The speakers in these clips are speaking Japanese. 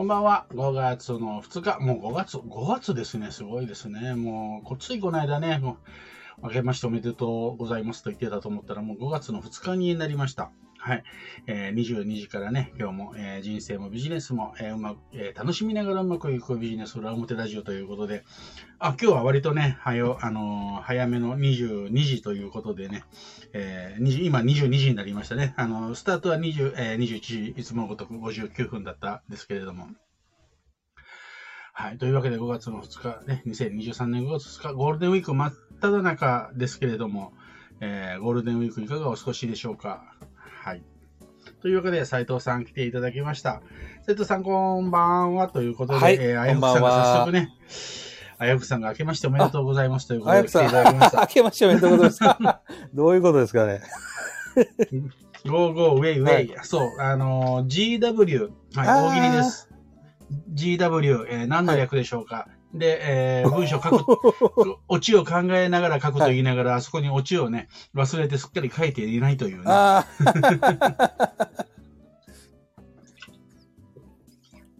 こんばんは。5月の2日。もう5月、5月ですね。すごいですね。もう、こついこの間ね、もう、明けましておめでとうございますと言ってたと思ったら、もう5月の2日になりました。はい。えー、22時からね、今日も、えー、人生もビジネスも、えー、うまく、えー、楽しみながらうまくいくビジネス裏表ラジオということで、あ、今日は割とね、はよ、あの、早めの22時ということでね、えー、今22時になりましたね。あの、スタートは20、えー、21時、いつもごとく59分だったんですけれども、はい。というわけで5月の2日、ね、2023年5月2日、ゴールデンウィーク真っ只中ですけれども、えー、ゴールデンウィークいかがお過ごしでしょうか？はい。というわけで、斉藤さん来ていただきました。斉藤さん、こんばんは。ということで、はい、えー、あやふさんが早速ね、あやふさんが明けましておめでとうございますということで来ていただきました。明けましておめでとうございます。どういうことですかね。ゴーゴーウェイウェイ。はい、そう、あのー、GW、はい、大喜利です。GW、えー、何の略でしょうか、はいで、えー、文章書く、オチを考えながら書くと言いながら、はい、あそこにオチをね、忘れてすっかり書いていないというね。なるほど、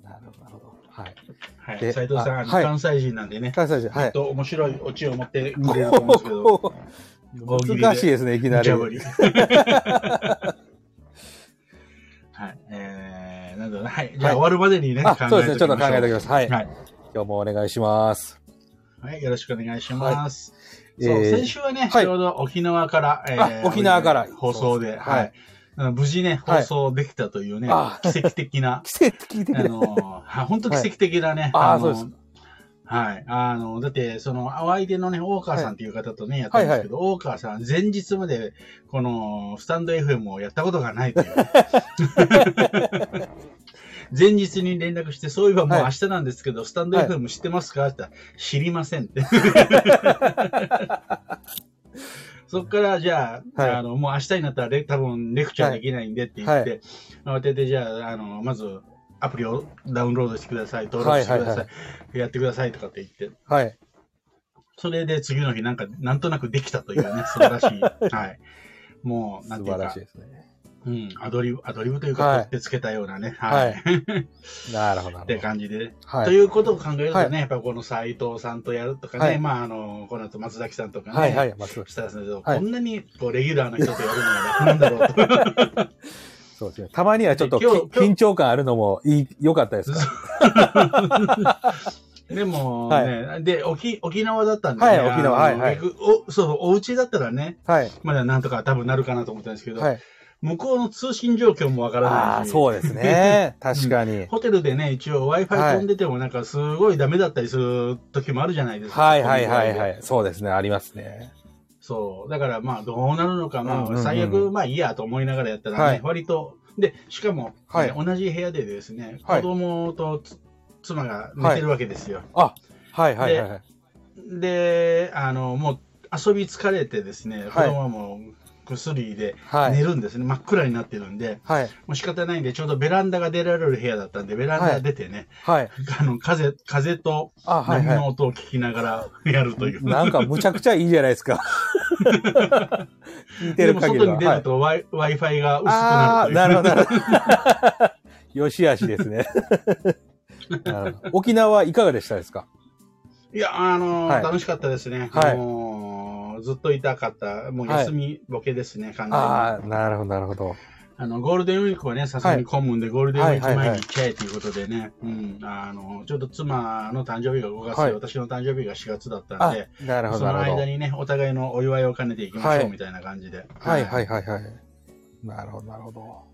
なるほど。はい。はい。斉藤さん、関西人なんでね。関西人、はい。と面白いオチを持ってくれると思うんですけど。難しいですね、いきなり。はい。えー、なんだろうはい。じゃあ、終わるまでにね、考えておきましょう。そうですね、ちょっと考えておきます。はい。はい今日もお願いします。はい、よろしくお願いします。はい、そう、えー、先週はね、はい、ちょうど沖縄から、えー、沖縄から放送で、はい。無事ね、放送できたというね、奇跡的な。奇跡的な。あの、本当奇跡的なね。ああ、そうです。はい。あの、だって、その、お相手のね、大川さんっていう方とね、やったんですけど、大川さん、前日まで、この、スタンド FM をやったことがないという。前日に連絡して、そういえばもう明日なんですけど、はい、スタンド FM 知ってますか？って言ったら、知りませんって。そっから、じゃあ、はい、あの、もう明日になったらレ、多分レクチャーできないんでって言って、はい、慌てて、じゃあ、あの、まず、アプリをダウンロードしてください、登録してください、やってくださいとかって言って。はい。それで次の日なんか、なんとなくできたというね、素晴らしい。はい。もう、なんていうか。素晴らしいですね。うん、アドリブ、アドリブというか、取ってつけたようなね。はい。なるほど。って感じで。はい。ということを考えるとね、やっぱこの斎藤さんとやるとかね、まあ、あの、この後松崎さんとかね。はいはい、松崎さん。こんなに、こう、レギュラーの人とやるのが楽なんだろうと。そうですね。たまにはちょっと緊張感あるのもいい、良かったですか？でもね、はい、で、沖、沖縄だったんで、ね、はい、沖縄、はい、はい。お、そう、お家だったらね、はい。まだなんとか多分なるかなと思ったんですけど、はい。向こうの通信状況もわからないし。そうですね。確かに、うん、ホテルでね、一応 Wi-Fi 飛んでてもなんかすごいダメだったりする時もあるじゃないですか。はいはいはいはい。そうですね。ありますね。そう。だからまあどうなるのか、まあ最悪まあいいやと思いながらやったらね、はい、割と、で、しかも、ね、はい、同じ部屋でですね、子供と妻が寝てるわけですよ。あ、はいはいはい。で、あの、もう遊び疲れてですね、子供はもう、薬で寝るんですね、はい、真っ暗になってるんで、はい、もう仕方ないんで、ちょうどベランダが出られる部屋だったんで、ベランダ出てね、はい、あの風風と波の音を聞きながら やるという。なんかむちゃくちゃいいじゃないですか。聞いてる限りでも外に出ると Wi-Fi が薄くなるという。なるほど、なるほど。よしあしですね。沖縄はいかがでしたですか？いや、あのーはい、楽しかったですね。はい。ずっといたかった、もう休みボケですね、はい、完全に。ああ、なるほど、なるほど。あの、ゴールデンウィークはね、さすがに混むんで、はい、ゴールデンウィーク前に行っちゃえということでね、うん、あの、ちょうど妻の誕生日が5月で、はい、私の誕生日が4月だったんで、なるほど。その間にね、お互いのお祝いを兼ねていきましょう、みたいな感じで。はい、はい、はい、はい。なるほど、なるほど。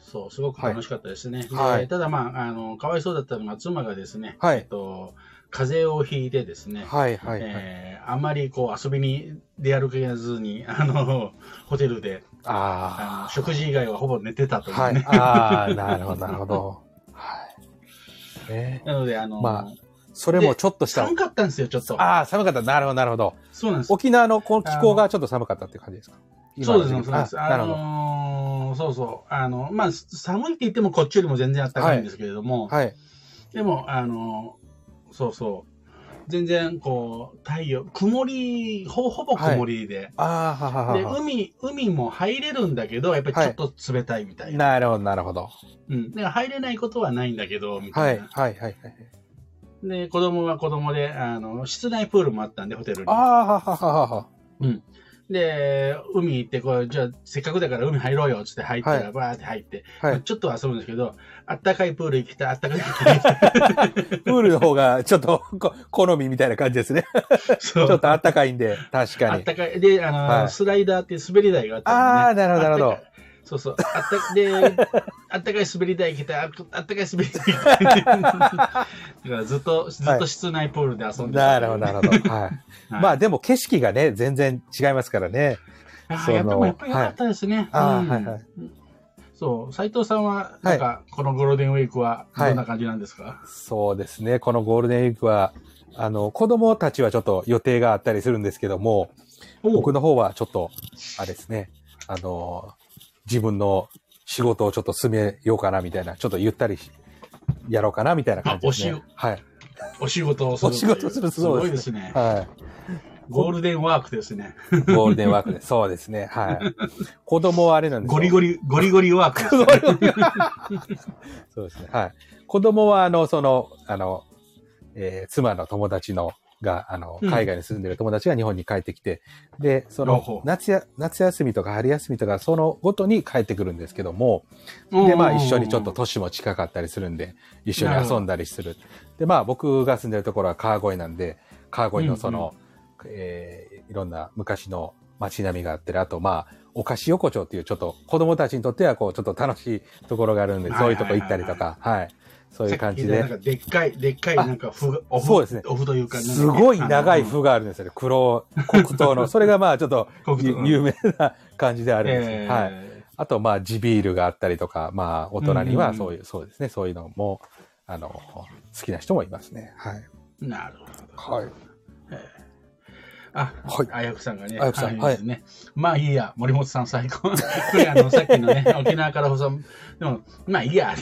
そう、すごく楽しかったですね。はい。ただまあ、あの、かわいそうだったのが妻がですね、はい。えっと、風邪をひいてですね、はいはい、はい、えー、あんまりこう遊びに出歩けずに、あの、ホテルで、ああ食事以外はほぼ寝てたというね。はい、ああ、なるほど、なるほど。はい。えー、なので、あの、まあ、それもちょっとした。寒かったんですよ、ちょっと。ああ、寒かった。なるほど、なるほど。そうなんです。沖縄のこの気候がちょっと寒かったっていう感じですか？そうですね、そうです。あのー、そうそう。あの、まあ、寒いって言ってもこっちよりも全然暖かいんですけれども、はい。はい、でも、あのそうそう。全然こう、太陽、曇り、ほほぼ曇りで、ああ、はははで、は。海、海も入れるんだけど、やっぱりちょっと冷たいみたいな。なるほど、なるほど。うん。で、入れないことはないんだけど、みたはいい、な。はい、はい。はいで、子供は子供で、あの、室内プールもあったんで、ホテルに。ああ、はははは。うん。で、海行って、こう、じゃあ、せっかくだから海入ろうよ、つって入ったら、はいバーって入って、はい。ちょっと遊ぶんですけど、あったかいプール行きたい、あったかいプール行きたい。プールの方がちょっとこ好みみたいな感じですね。ちょっとあったかいんで、確かに。あったかい。で、あの、はいスライダーっていう滑り台があったんで、ね。ああ、なるほど、なるほどそうそう。あった、で、あったかい滑り台行きたい、ああったかい滑り台行きたい。だからずっと、ずっと室内プールで遊んでた、なるほど、なるほど。はい。はいまあでも景色がね、全然違いますからね。そのあーやっぱりやっぱり良かったですね。あうんーはいはいそう、斉藤さんは、なんか、このゴールデンウィークは、はいどんな感じなんですか、そうですね。このゴールデンウィークは、あの、子供たちはちょっと予定があったりするんですけども、僕の方はちょっと、あれですね、あの、自分の仕事をちょっと進めようかなみたいな、ちょっとゆったりしやろうかなみたいな感じですね。はい。お仕事をする。お仕事するすごいですね。はゴールデンワークですね。い。ゴールデンワークで。そうですね。はい。子供はあれなんですよゴリゴリ、ゴリゴリワークですね。そうですね。はい。子供は、あの、その、あの、えー妻の友達の、が、あの、うん。海外に住んでる友達が日本に帰ってきて、で、そほうほうの、夏や、夏休みとか春休みとか、そのごとに帰ってくるんですけども、で、まあ一緒にちょっと年も近かったりするんで、一緒に遊んだりする。で、まあ僕が住んでるところは川越なんで、川越のその、えーいろんな昔の街並みがあったり、あとまあ、お菓子横丁っていうちょっと子供たちにとってはこう、ちょっと楽しいところがあるんで、はい。そういうとこ行ったりとか、はい。そういう感じで。でっかい、でっかい、なんか、ふが、おふそうですねおふというか、すごい長いあの符があるんですよね。黒、黒糖の。それがまあちょっと 有名な感じであるんですえよ。はい。あとまあ地ビールがあったりとか、まあ大人にはそういう、そうですね。そういうのも、あの、好きな人もいますね。はい。ーなるほど。はい。あ、はいあやくさんがね、あやくさんいいね。まあいいや、森本さん最高。これあの、さっきのね、沖縄から放送、でも、まあいいや。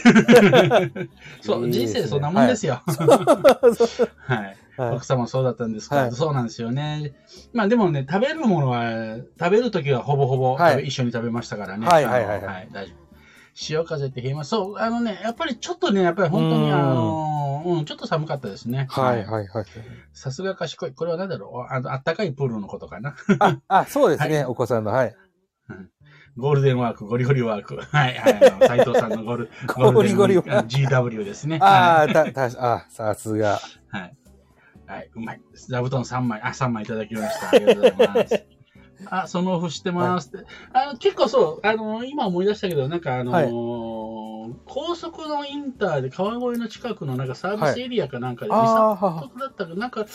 そう、人生そんなもんですよ。はい。はい奥様そうだったんですか、はいそうなんですよね。まあでもね、食べるものは、食べるときはほぼほぼ、一緒に食べましたからね。はいはいはい大丈夫。潮風って冷えます。そう、あのね、やっぱりちょっとね、やっぱり本当に、うんあの、うん、ちょっと寒かったですね。はいはいはい。さすが賢い。これは何だろう？あの、あったかいプールのことかな？あ、あ、そうですね。はいお子さんの、はい。ゴールデンワーク、ゴリゴリワーク。はい、はい。あの斉藤さんのゴル ゴリゴリワークゴールデン GW ですね。ああ、た、た、あ、さすが。はい。はい、うまい。座布団3枚、あ、3枚いただきました。ありがとうございます。あ、そのオフしてますって。あの、結構そう、あの、今思い出したけど、なんかあのーはい高速のインターで川越の近くのなんかサービスエリアかなんかで、ああ、三は徳だったかなんか、はい。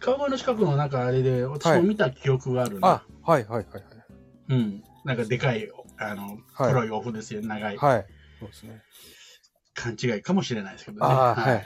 川越の近くのなんかあれで、私も見た記憶があるな。あ、はいはいはいうん。なんかでかい、あの、はい黒いオフですよ、長い。はい。はい。そうですね。勘違いかもしれないですけどね。はいはい。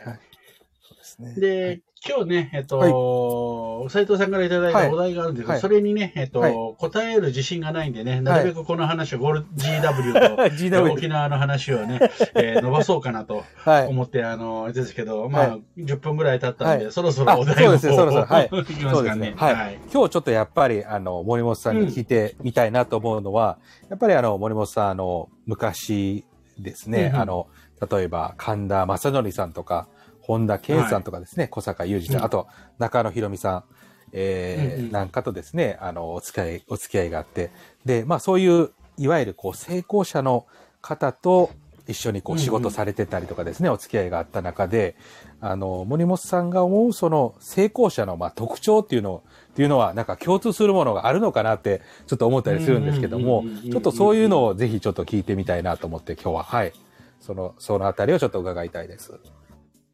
そうですね。で、今日ね、えっと、斉藤さんからいただいたお題があるんですけど、はい。それにね、えっと、はい。答える自信がないんでね、なるべくこの話をゴール GW と 沖縄の話をね、えー伸ばそうかなとはい。思って、あの、ですけど、まあ、は10分ぐらい経ったんで、はい。そろそろお題のあそうですねそろそろ。はい。行きますすかね。。ね。はい。今日ちょっとやっぱり、あの、森本さんに聞いてみたいなと思うのは、やっぱりあの、森本さん、あの、昔ですね、うんうん。あの、例えば、神田正則さんとか、本田健さんとかですね、小坂雄二さん、うん。あと、中野博美さん、えーうんうん。なんかとですね、あの、お付き合い、お付き合いがあって、で、まあそういう、いわゆるこう、成功者の方と一緒にこうんうん。う仕事されてたりとかですね、お付き合いがあった中で、あの、森本さんが思うその成功者のまあ特徴っていうのっていうのはなんか共通するものがあるのかなってちょっと思ったりするんですけどもうんうんうんうんうん、ちょっとそういうのをぜひちょっと聞いてみたいなと思って今日は、はい。その、そのあたりをちょっと伺いたいです。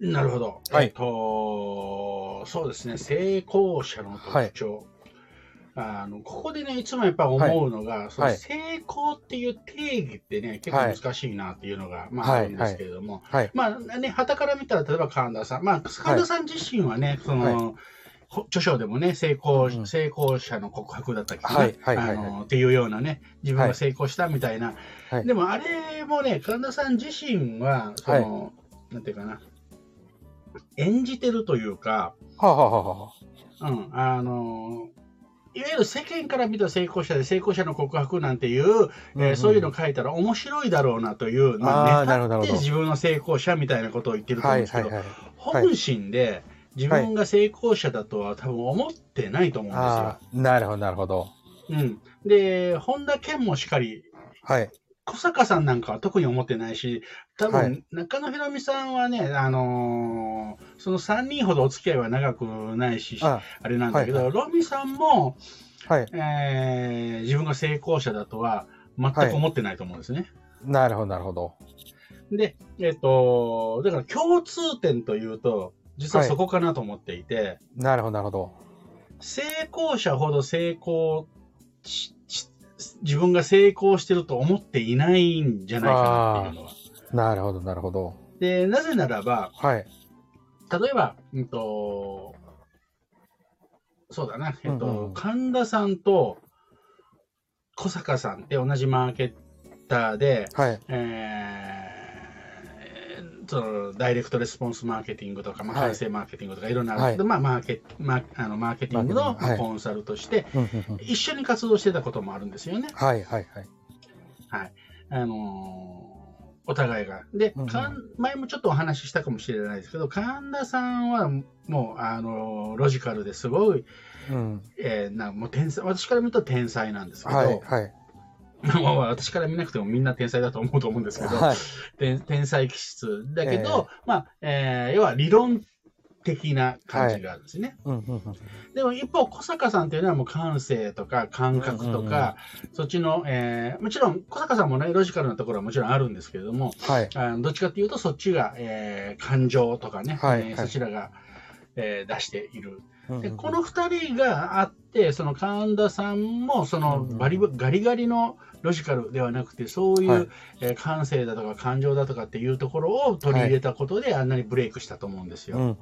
なるほど。はい。えっと、そうですね、成功者の特徴。あのここでね、いつもやっぱ思うのが、そのはい。成功っていう定義ってね、結構難しいなっていうのが、まあ、はい。あるんですけれども、はい。まあね、旗から見たら、例えば神田さん、まあ、神田さん自身はね、その、ほ著書でもね、成功、うん。成功者の告白だったっけどね、はい。はい。はい。はい。あのっていうようなね、自分が成功したみたいな。はい。でもあれもね、神田さん自身は、その、なんていうかな、演じてるというか、はあ、はあはあはうん、あのいわゆる世間から見た成功者で成功者の告白なんていう、うんうんえーそういうの書いたら面白いだろうなという、あーなるほどなるほどネタって自分の成功者みたいなことを言ってるとあ、思うんですけど、はいはいはい。本心で自分が成功者だとは多分思ってないと思うんですよあ。あ、なるほどなるほど。うん、で、本田健もしっかり、はい。小坂さんなんかは特に思ってないし、多分、はい中野ひろみさんはね、あのーその3人ほどお付き合いは長くないし、ああれなんだけど、はいはいロミさんも、はい。えー自分が成功者だとは全く思ってないと思うんですね。なるほどなるほど。で、えっ、と、だから共通点というと、実ははいそこかなと思っていて、なるほどなるほど。成功者ほど成功自分が成功してると思っていないんじゃないかなっていうのは。なるほどなるほど。で、なぜならば、はい。例えば、うんと、そうだな、えっと、うんうん神田さんと小坂さんって同じマーケッターで、はい。えーそのダイレクトレスポンスマーケティングとか、まあ、はい完成マーケティングとかいろんなあるんですけど、まあ、マーケマあのマーケティングのコンサルとして、一緒に活動してたこともあるんですよね。はいはいはい。はい。あのーお互いが。で、うんうんかん前もちょっとお話ししたかもしれないですけど、神田さんはもう、あのーロジカルですごい、うん。えーなもう天才、私から見ると天才なんですけど、はいはい。まあ私から見なくてもみんな天才だと思うと思うんですけど、はい。天天才気質だけど、まあ、えー要は理論的な感じがあるんですね。うんうんうんでも一方、小坂さんっていうのはもう感性とか感覚とうんうんか、そっちの、えーもちろん小坂さんもね、ロジカルなところはもちろんあるんですけれども、はい。あのどっちかっていうとそっちが、えー感情とかね、えーはいはいそちらが、えー出している。でこの二人があって、その神田さんもそのバリバガリガリのロジカルではなくて、そういう、はいえー感性だとか感情だとかっていうところを取り入れたことで、あんなにブレイクしたと思うんですよ。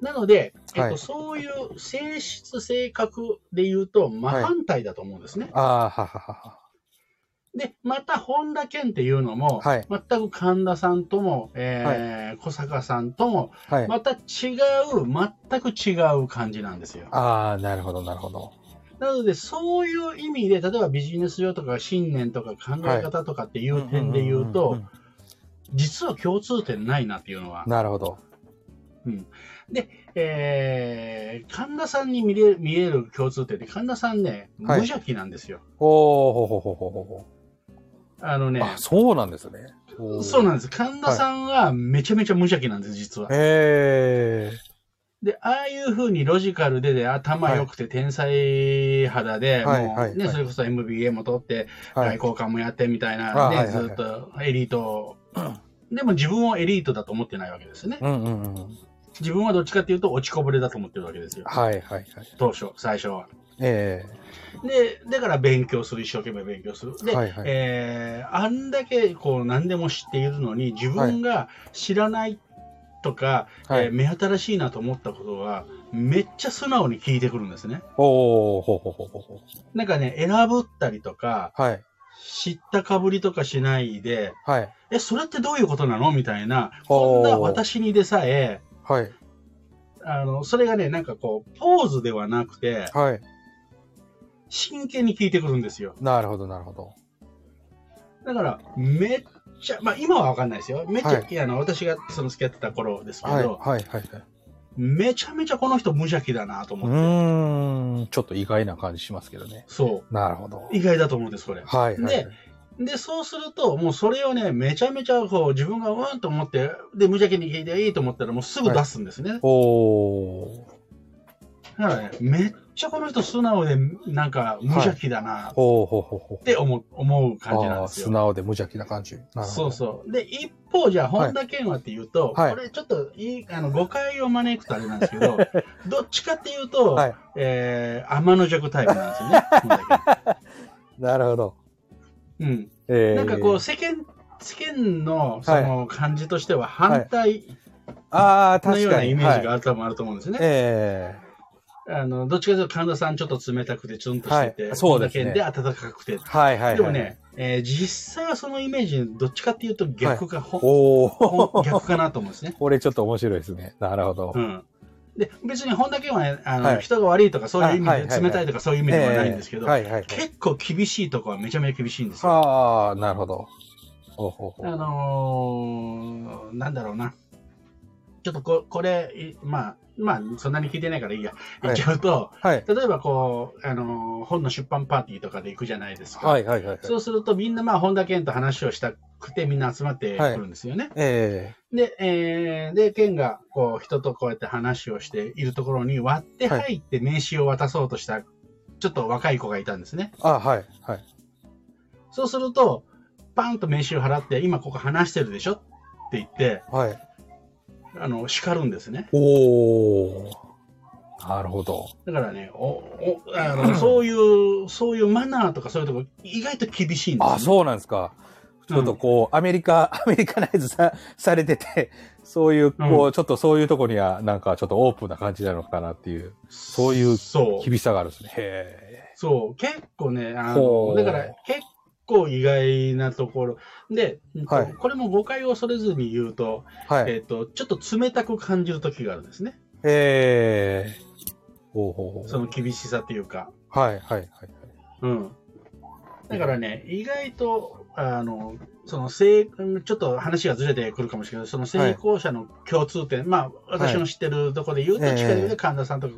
なので、えっとはいそういう性質、性格で言うと、真反対だと思うんですね。はははは。で、また本田健っていうのも、はい全く神田さんとも、えー小坂さんとも、はい。また違う、全く違う感じなんですよ。ああ、なるほどなるほど。なので、そういう意味で、例えばビジネス上とか信念とか考え方とかっていう点で言うとんんんん、実は共通点ないなっていうのは。なるほど。えー、神田さんに見れ見える共通点で、神田さんね、無はい邪気なんですよ。おー、ほほほほほほ。あのね、あ、そうなんですね。そうなんんです。神田さんはめちゃめちゃ無邪気なんです、実は。へえ。で、ああいう風にロジカルでで頭良くて天才肌で、もうね、はいはいはいそれこそ MBA も取って、外はい。交官もやってみたいな、ね、ずっとエリート、でも自分をエリートだと思ってないわけですね。うんうんうん。自分はどっちかっていうと落ちこぼれだと思ってるわけですよ。はいはいはい。当初、最初は。えで、だから勉強する、一生懸命勉強する。で、はいはいえーあんだけこう何でも知っているのに、自分が知らないとか、えはい。えー目新しいなと思ったことは、めっちゃ素直に聞いてくるんですね。おー、ほほほほほ。なんかね、選ぶったりとか、はい。知ったかぶりとかしないで、はい。え、それってどういうことなの？みたいな、こんな私にでさえ、はい。あの、それがね、なんかこう、ポーズではなくて、はい。真剣に聞いてくるんですよ。なるほどなるほど。だから、めっちゃ、まあ今はわかんないですよ。めっちゃ、はいあの、私がその付き合ってた頃ですけど、はい。はい。はい。めちゃめちゃこの人無邪気だなとう思って。ーん。ちょっと意外な感じしますけどね。そなるほどう。。意外だと思うんです、これ。はい。はい。でで、そうすると、もうそれをね、めちゃめちゃこう、自分がうわんと思って、で、無邪気に聞いていいと思ったら、もうすぐ出すんですね。おー。だからね、めっちゃこの人素直で、なんか無邪気だなっほうほうほうほう。て思う,、思う感じなんですよ素。直で無邪気な感じ。なるほどそうそう。で、一方、じゃあ、本田健はっていうと、はいこれちょっといい、あの、誤解を招くとあれなんですけど、どっちかっていうと、はい。えー、天の弱タイプなんですよね、本田 なるほど。健。うん。えー、なんかこう、世間、世間の、その、感じとしては反対ああ、のよう。なイメージがはい、ある多分あると思うんですね。えあの、どっちかというと神田さんちょっと冷たくてツンとしてて、はいそうですねで暖かくてー、はいはいはい。でもね、えー実際はそのイメージ、どっちかっていうと逆が、ほおお。逆かなと思うんですね。これちょっと面白いですね。なるほどう。ん。で、別に本田健はね、あの、はい人が悪いとかそういう意味で、冷たいとかそういう意味ではないんですけど。結構厳しいとこはめちゃめちゃ厳しいんですよ。ああ、なるほど。ほうほうほあう。のー、なんだろうな。ちょっとここれ、いまあ、まあ、そんなに聞いてないからいいや。言っちゃうと、はい。例えばこう、あのー本の出版パーティーとかで行くじゃないですか。はいはいはいはい。そうするとみんなまあ本田健と話をしたくてみんな集まってくるんですよね。えで、えー、で、健がこう人とこうやって話をしているところに割って入って名刺を渡そうとした、ちょっと若い子がいたんですね。えあはいはい。そうすると、パンと名刺を払って、今ここ話してるでしょって言って、はい。あの、叱るんですね。おお。なるほど。だからね、お、お、あの、そういう、そういうマナーとかそういうとこ、意外と厳しいんですよ、ね。あ、そうなんですか。ちょっとこう、アメリカ、アメリカナイズさされてて、そういう、こう、ちょっとそういうとこには、なんかちょっとオープンな感じなのかなっていう、そういう。厳しさがあるんですね。へそう。結構ね、あの、だから結構意外なところ。で、はいこれも誤解を恐れずに言うと、え。はい。えっ、と、ちょっと冷たく感じる時があるんですね。ええ。ほうほうほう。その厳しさというか。はいはいはい。うん。だからね、意外と、あの、その成、うんちょっと話がずれてくるかもしれないその成功者の共通点、まあ、私の知ってるところで言うと、ええ近いで神田さんと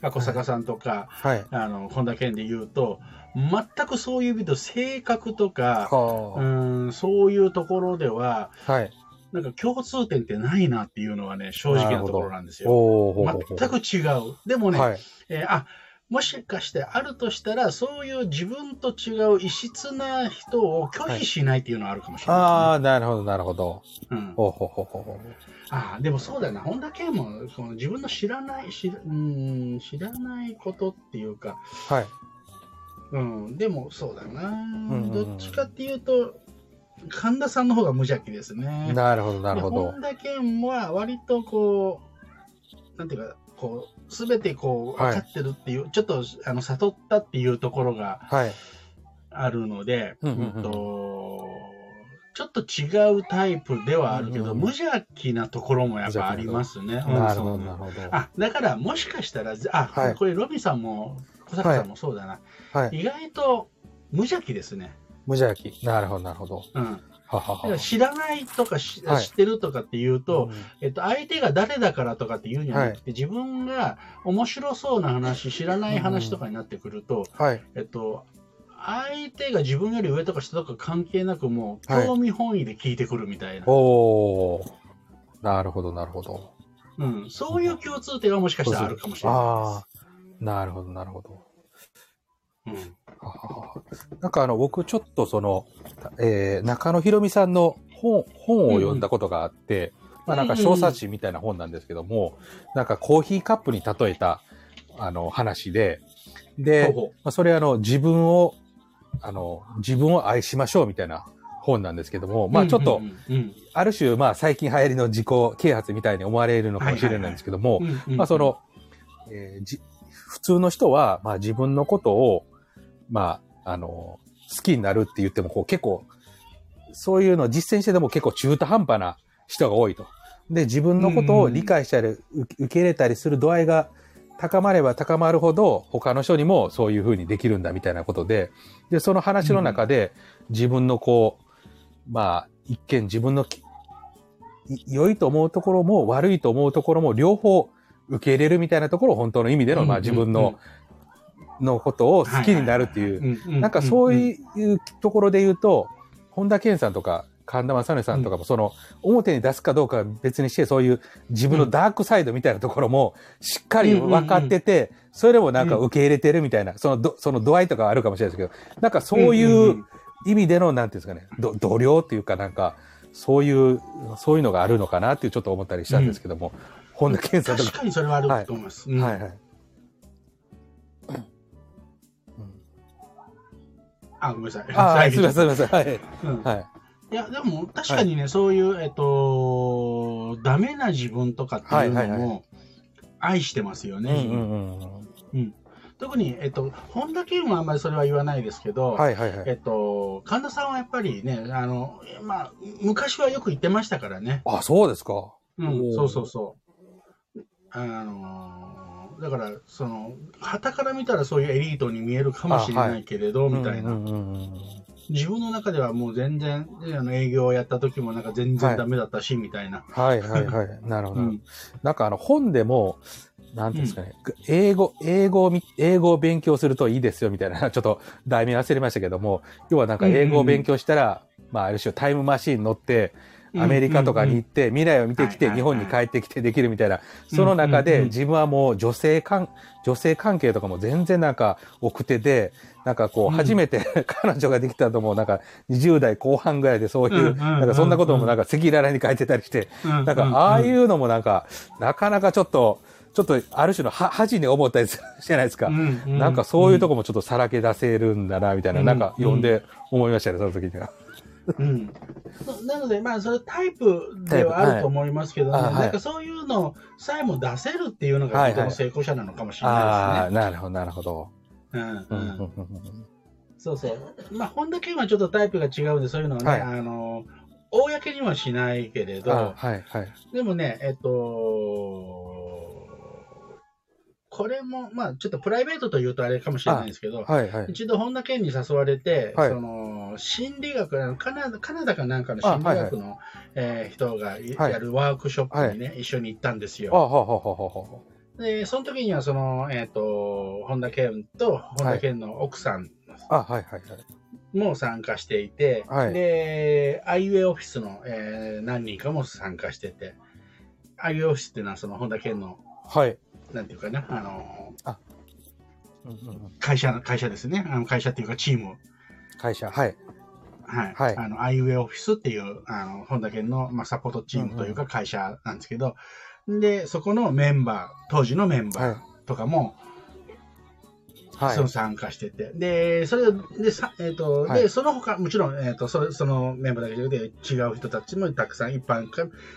か、小坂さんとか、はい。あの、本田健で言うと、全くそういう意味で性格とか、はうん、そういうところでは、あ。はい。なんか共通点ってないなっていうのはね、正直なところなんですよ。全く違う。でもね、はい。えーあ、もしかしてあるとしたら、そういう自分と違う異質な人を拒否しないっていうのはあるかもしれあなあ、なるほどなるほど。うん、ほうほうほうほ。あーでもそうだよな、本田健もその自分の知らない知らうん、知らないことっていうか、はい。うん、でもそうだな、んうんどっちかっていうと、神田さんの方が無邪気ですね。なるほどなるほど。で本田健は割とこう、なんていうか、こう、すべてこう、はい分かってるっていう、ちょっと、あの、悟ったっていうところがはい。あるので、うんうんうんうんとちょっと違うタイプではあるけど、うんうん無邪気なところもやっぱありますね。うんなるほどなるほど。あ、だからもしかしたら、あ、はいこれロビンさんも、小坂さんもそうだな。はい。意外と無邪気ですね。無邪気。なるほどなるほど。うん。ははは。知らないとか知ってるとかっていうと、うんえっと、相手が誰だからとかっていうんじゃなくて、自分が面白そうな話、知らない話とかになってくると、はい。えっと、相手が自分より上とか下とか関係なくもう、はい興味本位で聞いてくるみたいな、おー。なるほど、なるほど。うん。そういう共通点はもしかしたらあるかもしれないああ。なるほど、なるほど。です。はははなんかあの、僕ちょっとその、えー、中野ひろみさんの本、本を読んだことがあって、まあなんか小冊子みたいな本なんですけども、なんかコーヒーカップに例えた、あの、話で、うん。で、まあ、それあの、自分を、あの、自分を愛しましょうみたいな本なんですけども、うまあちょっと、うんうんある種、まあ最近流行りの自己啓発みたいに思われるのかもしれないんですけどもう、んうんうんまあそ、の、えーじ、普通の人は、まあ自分のことを、まあ、あの、好きになるって言っても、こう結構、そういうのを実践してても結構中途半端な人が多いと。で、自分のことを理解したり、う受け入れたりする度合いが高まれば高まるほど、他の人にもそういうふうにできるんだみたいなことで、で、その話の中で、自分のこう、まあ、一見自分の良いと思うところも悪いと思うところも両方受け入れるみたいなところを本当の意味での、まあ自分の、のことを好きになるっていう、うなんかそうういうところで言うと、本田健さんとか神田正則さんとかも、その、表に出すかどうかは別にして、そういう自分のダークサイドみたいなところも、しっかり分かってて、それでもなんか受け入れてるみたいな、そのど、その度合いとかはあるかもしれないですけど、なんかそういう意味での、なんていうんですかね、ど度量っていうかなんか、そういう、そういうのがあるのかなっていうちょっと思ったりしたんですけども、本田健さんとか。確かにそれはあると思います。うんはいはい。あ、ごめんなさい。ああ、すみません、ん。すみません。はい。うんはい。いや、でも確かにね、そういう、えっと、ダメな自分とかっていうのはいはいはも愛してますよね。うんうんうんうん。特に、えっと、本田健はあんまりそれは言わないですけど、はいはいはい。えっと、神田さんはやっぱりね、あの、まあ、昔はよく言ってましたからね。あ、そうですか。うん、そうそうそう。あの、だから、その、旗から見たらそういうエリートに見えるかもしれないけれど、みたいな。うんうんうんうん自分の中ではもう全然、あの営業をやった時もなんか全然ダメだったし、みたいな。はいはいはい。なるほど。うん。なんかあの本でも、なんていうんですかね、英語、英語をみ、英語を勉強するといいですよみたいな、ちょっと題名忘れましたけども、要はなんか英語を勉強したら、まあある種タイムマシーンに乗って、アメリカとかに行って、未来を見てきて、日本に帰ってきてできるみたいな、その中で自分はもう女性関、女性関係とかも全然なんか奥手で、なんかこう、うん。初めて 彼女ができたとも、なんか20代後半ぐらいでそういう、なんかそんなこともなんか赤裸々に書いてたりして、ななんかああいうのもなんか、なかなかちょっと、ちょっとある種のは恥に思ったりするじゃないですか。なんかそういうとこもちょっとさらけ出せるんだな、みたいな、うんなんか読んで思いましたね、その時には。うん、な なので、まあ、それタイプではあると思いますけど、はいなんかそういうのさえも出せるっていうのが、はいはいとても成功者なのかもしれないですね。なるほど、なるほど。うんうんそうそう。まあ、本田健はちょっとタイプが違うんで、そういうのはね、はいあの、公にはしないけれあど、はい、はい。でもね、えっと、これも、まあ、ちょっとプライベートというとあれかもしれないですけど、はい、はい。一度本田健に誘われて、はいその心理学カナダ、カナダかなんかの心理学の、えー人がいはいやるワークショップにね、一緒に行ったんですあ、よ。はははははで、その時にはその、えっ、と、本田健と本田健の奥さん。も参加していて、はいで、アイウェイオフィスの、えー何人かも参加してて、アイウェイオフィスっていうのはその本田健の、はい。なんていうかな、あの、うんうんうん会社、会社ですね。あの会社っていうかチーム。会社、はい。はい。はいあの、アイウェイオフィスっていう、あの、本田健の、まあ、サポートチームというか会社なんですけど、で、そこのメンバー、当時のメンバーとかも、はいその。参加してて、で、それで、さえっ、と、はいで、その他、もちろん、えっ、と、それそのメンバーだけじゃなくて、違う人たちもたくさん一般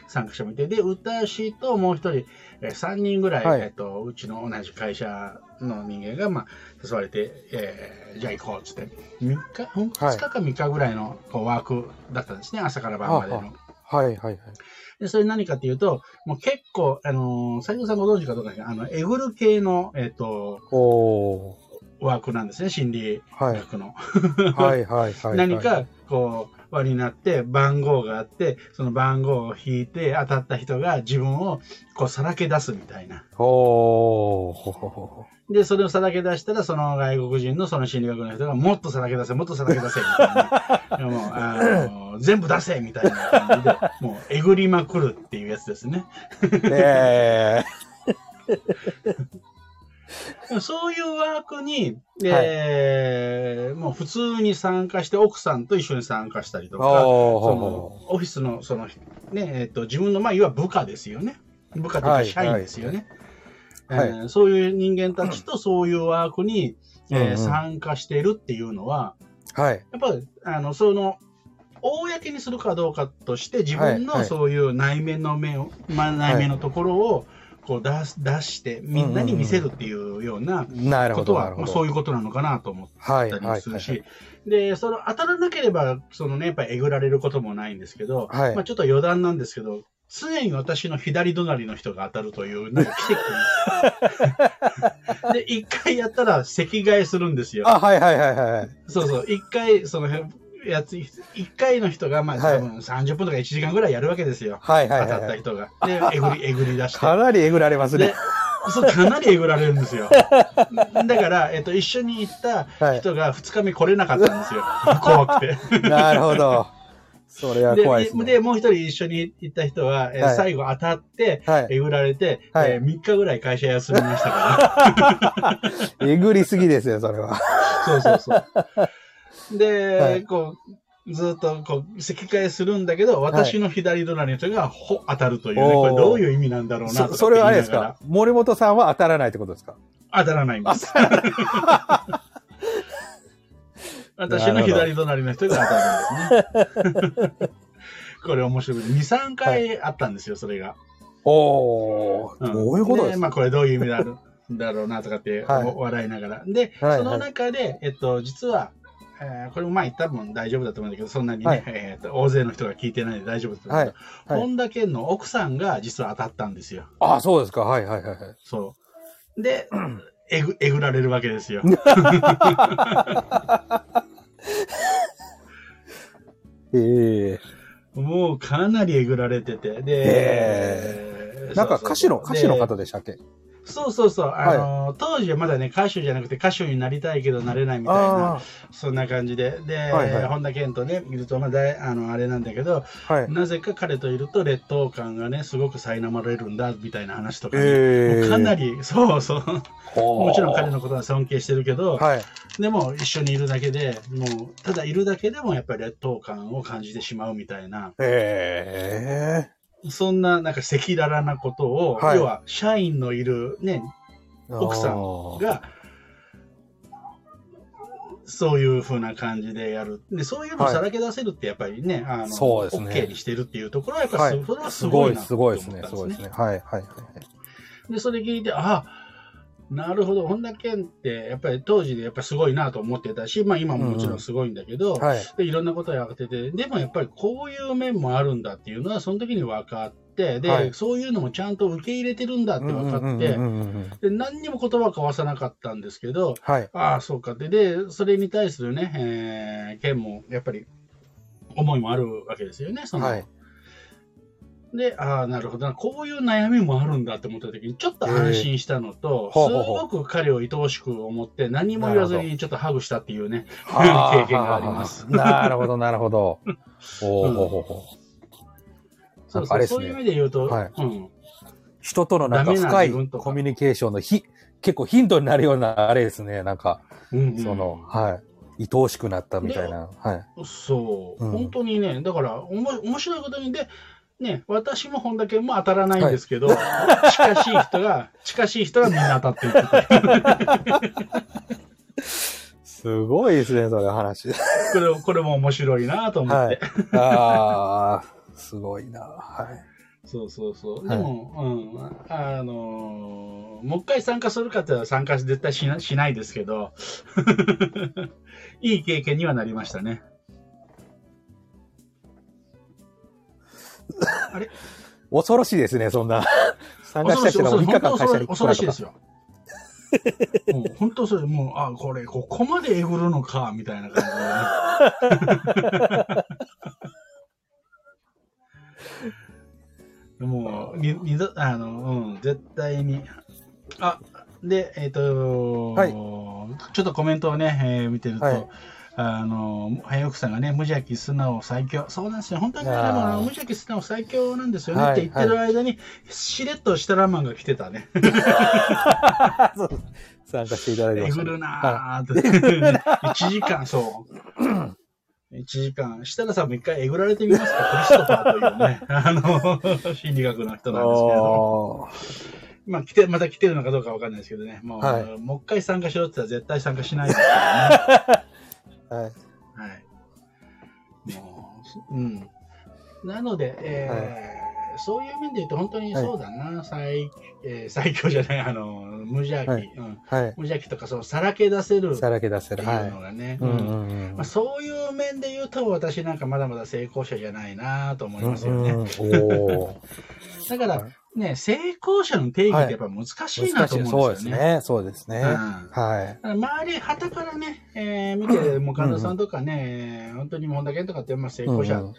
参加者もいて、で、歌氏ともう一人、えー、3人ぐらい、はいえっ、と、うちの同じ会社の人間が、まあ、誘われて、えーじゃあ行こうっつって、3日、ほん2日か3日ぐらいのこうワークだったんですね、朝から晩までの。はい、はい、はい。で、それ何かっていうと、もう結構、あのー、斉藤さんご存知かどうかあの、エグル系の、えっ、と、おー。ワークなんですね、心理はい。学の。はい、はい、はい。何か、こう、輪になって、番号があって、その番号を引いて、当たった人が自分を、こう、さらけ出すみたいな。で、それをさらけ出したら、その外国人のその心理学の人が、もっとさらけ出せ、もっとさらけ出せ、みたいな。もう、あの、全部出せみたいな感じで、もう、えぐりまくるっていうやつですね。え そういうワークに、えーもう普通に参加して、奥さんと一緒に参加したりとー。か。そのオフィスの、その、ね、えっ、と、自分の、まあ、いわば部下ですよね。部下とか社員ですよね。はいえーそういう人間たちとそういうワークに、えーうんうん参加しているっていうのは、はい。やっぱり、あの、その、公にするかどうかとして、自分はいはいのそういう内面の面を、まあ、内面のところを、こう出す、出して、みんなに見せるっていうようなことは。まあそういうことなのかなと思ったはい。りするし、で、その当たらなければ、そのね、やっぱりえぐられることもないんですけど、はいまあちょっと余談なんですけど、常に私の左隣の人が当たるという、なんか奇跡 で、一回やったら赤替えするんですよ。あ、はい、はい、はい、はい。そうそう、一回、その、やつ、一回の人が、まあ、はい多分30分とか1時間ぐらいやるわけですよ。はい、はい、当たっはい。た人が。で、えぐり、えぐり出して。かなりえぐられますでね。、そう、かなりえぐられるんですよ。だから、えっと、一緒に行ったはい。人が2日目来れなかったんですよ。怖くて。なるほど。それは怖いですで、ね。でもう一人一緒に行った人は、えーはい最後当たって、はい。えぐられて、はいえ3日ぐらい会社休みましたかえぐりすぎですよ、それは。ら。そうそうそう。で、はいこう、ずっとこう、席替えするんだけど、私の左隣の人がほ当たるというね、これどういう意味なんだろうなとそそれはあれですか？森本さんは当たらないってことですか？ら当たらないんです。私の左隣の人が当たるんですね。これ面白い。2、3回あったんですよ、それが。おー、んどういうことですか？まあこれどういう意味だろう。だろうなとかって、はいお笑いながら。で、はいその中で、えっと、実は、えーこれもまあ多分大丈夫だと思うんだけど、そんなにね、はいえーと大勢の人が聞いてないので大丈夫だと思うんだけど、はい本田健の奥さんが実は当たったんですよ。ああ、そうですか。はいはいはいはい。そう。で、えぐ、えぐられるわけですよ。ええもうかなりえぐられてて。で、なんか歌手の、歌手の方でしたっけ？そうそうそう。あの、当時はまだね、歌手じゃなくて歌手になりたいけどなれないみたいな、あそんな感じで。で、はいはい本田健とね、いると、まあ、だいあの、あれなんだけど、あ、はい。なぜか彼といると劣等感がね、すごく苛まれるんだ、みたいな話とかね、ええもうかなり、そうそう。ももちろん彼のことは尊敬してるけど、はい。でも一緒にいるだけで、もう、ただいるだけでもやっぱり劣等感を感じてしまうみたいな、ええそんななんか赤裸々なことを、はい要は社員のいるね、奥さんあーが、そういう風な感じでやる。で、そういうのをさらけ出せるってやっぱりね、あの、そうですね OK にしてるっていうところはやっぱり、はいそれはすすごい、ごいなすごいですね。と思ったんすごいですね。はい、はい、はい。で、それ聞いて、あなるほど、本田健って、やっぱり当時でやっぱりすごいなと思ってたし、まあ今ももちろんすごいんだけど、はい。でいろんなことをやってて、でもやっぱりこういう面もあるんだっていうのは、その時に分かって、で、はいそういうのもちゃんと受け入れてるんだって分かって、うんうんうんうんで何にも言葉を交わさなかったんですけど、はい。ああ、そうかって、で、それに対するね、えー、県もやっぱり思いもあるわけですよね。そのはい。で、ああ、なるほどな、こういう悩みもあるんだって思った時に、ちょっと安心したのと、すごく彼を愛おしく思って、何も言わずにちょっとハグしたっていうね、経験があります。なるほど、なるほど。そうそうそういう意ね。味で言うと、はいうん、人とのなんか深いコミュニケーションのひ、結構ヒントになるようなあれですね。なんか、うんうんその、はい。愛おしくなったみたいな。はい。そう、うん本当にね、だから、おも面白いことにで、ね、私も本田健も当たらないんですけど、近しい人が、近しい人がみんな当たっていく。すごいですね、それ話。これ、これも面白いなと思って。はい。ああ、すごいな。はい。そうそうそう。はいでも、うん、あのーもう一回参加するかって言ったら参加絶対しなしないですけど、いい経験にはなりましたね。恐ろしいですね、そんな。参加した人が3日間会社に来恐ろしいですよ。よ。もう本当それ、もう、あ、これ、ここまでえぐるのか、みたいな感じで、ね。もう、に、にど、あの、うん、絶対に。あ、で、えっ、と、はいちょっとコメントをね、えー見てると、はいあの、早奥さんがね、無邪気、素直、最強。そうなんですよ。本当にね、あの無邪気、素直、最強なんですよね、はいって言ってる間に、しれっとしたラマンが来てたね。そう参加していただいてね。えぐるなーって。1時間、そう。1時間。設楽さんも一回えぐられてみますかクリストファーというね、あの、心理学の人なんですけれど。あまあ、来て、また来てるのかどうかわかんないですけどね。もう、はいもう一回参加しろって言ったら絶対参加しないですからね。ーはい。はい。もう、うん。なので、えーそういう面で言うと本当にそうだな、最、えー最強じゃない、あの、無邪気、はいうん。はい。無邪気とか、そう、さらけ出せるってさらけ出せる。いうはいの。がね、そういう面で言うと、私なんかまだまだ成功者じゃないなと思いますよね。うんうん だからはいね、成功者の定義ってやっぱ難しいなと。思そううんですすでよね。ね。そうですね。うんはい。周り、旗からね、えー見て、もう神田さんとかね、本当に本田健とかって、まあ、成功者、うんうん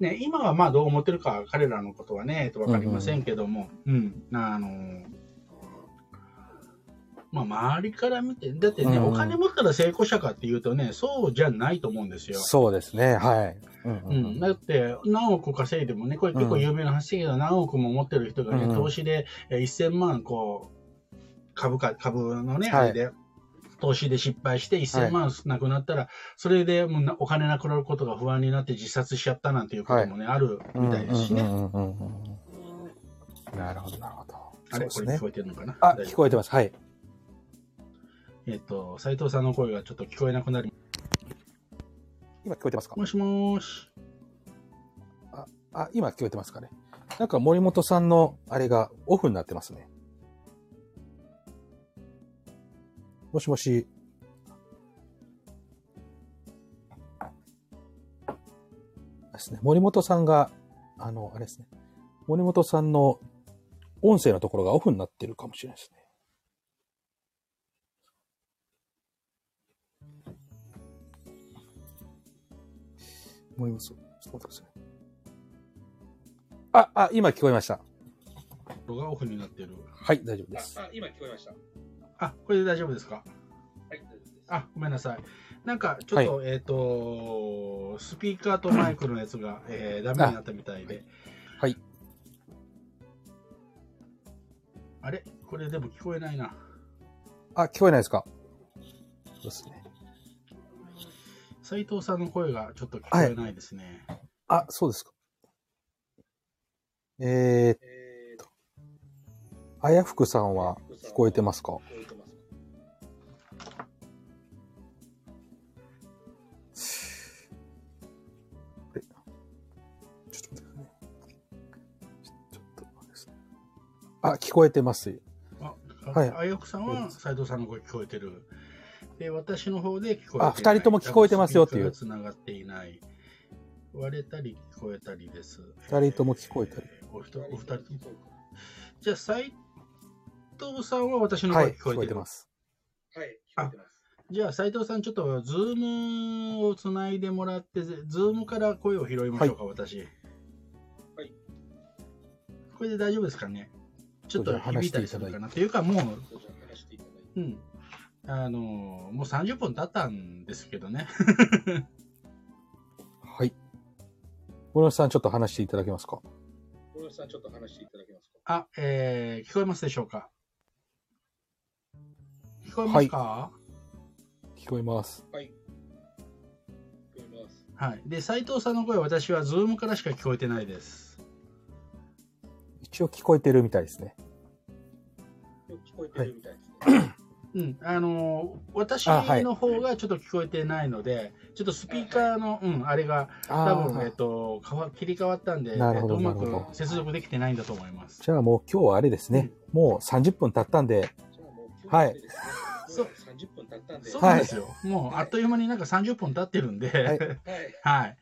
ね、今はまあどう思ってるか、彼らのことはね、わかりませんけども、うん、あのーまあ、周りから見て、だってね、うんお金持ったら成功者かっていうとね、そうじゃないと思うんですよ。そうですね。はい。うんううんん、だって、何億稼いでもね、これ結構有名な話だけど、何億も持ってる人がね、うん投資でえー1000万、こう、株価、株のね、はいあれで、投資で失敗して1000万なくなったら、それでもうなお金なくなることが不安になって自殺しちゃったなんていうこともね、あるみたいですしね。なるほど、なるほど。あれ、ねこれ聞こえてるのかな？あ、聞こえてます。はい。えっと、斉藤さんの声がちょっと聞こえなくなり、今聞こえてますか？もしもーし。あ、今聞こえてますかね？なんか森本さんのあれがオフになってますね。もしもし。ですね。森本さんが、あの、あれですね。森本さんの音声のところがオフになってるかもしれないですね。思います。ちょっと待ってください。あ、あ、今聞こえました。動画オフになってる。はい、大丈夫です。あ、今聞こえました。あ、これで大丈夫ですか？はい、大丈夫です。あ、ごめんなさい。なんか、ちょっと、えっ、と、スピーカーとマイクのやつが、えー、ダメになったみたいで。はい。あれ？これでも聞こえないな。あ、聞こえないですか？そうですね。斉藤さんの声がちょっと聞こえないですね。あ、そうですか。えー、えー、あやふくさんは聞こえてますか？あ、聞こえてます。あ、はいあやくさんは斉藤さんの声聞こえてる。で、私の方で聞こえてない。あ二人とも聞こえてますよっていうつながっていない。割れたり聞こえたりです。二人とも聞こえたりえーお一お二人とも。じゃあ、斉藤さんは私の声はい、聞聞こえてる。こえてます。はい、聞こえてます。じゃあ、斉藤さん、ちょっと、ズームをつないでもらって、ズームから声を拾いましょうか、私。はい。これで大丈夫ですかねちょっと響いたりするかな。っていうか、もう。うん。あの、もう30分経ったんですけどね。はい。森本さん、ちょっと話していただけますか？小野さん、ちょっと話していただけますか？あ、えー、聞こえますでしょうか？聞こえますか？聞こえます。はい。聞こえます。はい。で、斉藤さんの声、私はズームからしか聞こえてないです。一応聞こえてるみたいですね。聞こえてるみたいですね。うん、あのー私の方がちょっと聞こえてないので、ちょっとスピーカーの、うん、あれが、あ多分、えっーと、かわ切り替わったんで、なるほどえっとうまく接続できてないんだと思います。じゃあもう今日はあれですね。もう30分経ったんで、はい。そうもう30分経ったんで。そうなんですよ。もう、あっという間になんか30分経ってるんで、はい はい。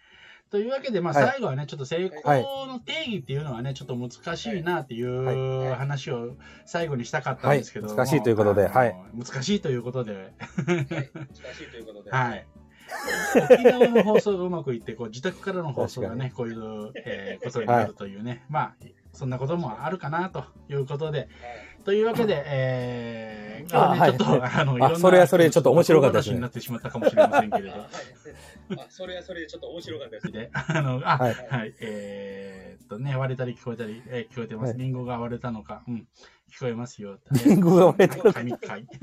はい。というわけで、まあ、はい最後はね、ちょっと成功の定義っていうのはね、ちょっと難しいなっていうはい話を最後にしたかったんですけども、はい難しいということではい難しいということで、はい。難しいということで。はい。。沖縄の放送がうまくいって、こう自宅からの放送がね、こういう、えーことになるというね、まあ、そんなこともあるかなということで、というわけで、えー、今日はね、ちょっと、あの、いろんな、それはそれでちょっと面白かったですね話になってしまったかもしれませんけれどはい。あ、それはそれでちょっと面白かったですね。で、あの、あ、は、はいいえーっとね、割れたり聞こえたり、えー聞こえてます。はいリンゴが割れたのか、うん、聞こえますよ。リンゴが割れたのか神回。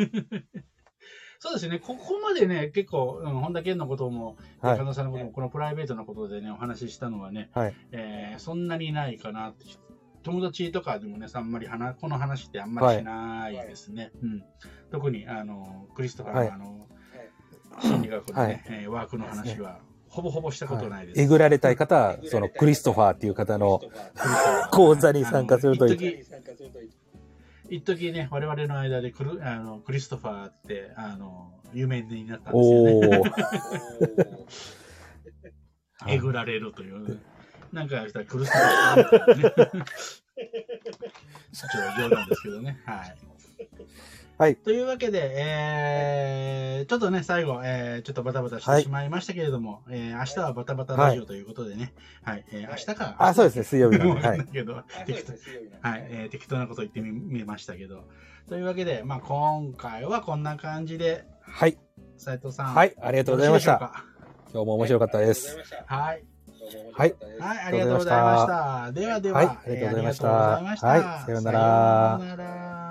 そうですね、ここまでね、結構、うん、本田健のことも、はい加納さんのことも、このプライベートなことでね、お話ししたのはね、はい。えーそんなにないかなって。友達とかでもね、あんまり話この話ってあんまりしないですね。うん、特にあのクリストファーの,、はいあの心理学の、ねはいえーワークの話は、ほぼほぼしたことないです。えぐられたい方は、そのクリストファーっていう方の講座に参加するといい。一時ね、我々の間でクルあのクリストファーってあの有名になったんですよね。えぐられるという、ね。なんかしたらクリストファーみたいなね。ちょっと冗談ですけどね。はい。はいというわけで、えー、ちょっとね、最後、えー、ちょっとバタバタしてしまいましたけれども、えー、明日はバタバタラジオということでね、はい、えー、明日か。あ、そうですね、水曜日なんで。はい。けど、あそう適当はい、えー適当なこと言ってみみましたけど。というわけで、まあ、今回はこんな感じで、はい。斉藤さん。はいありがとうございましたし今日も面白かったです。はい。はい。はい、ありがとうございました。ではでは、はいありがとうございました。えーありがとうございました。はいさようなら。さようなら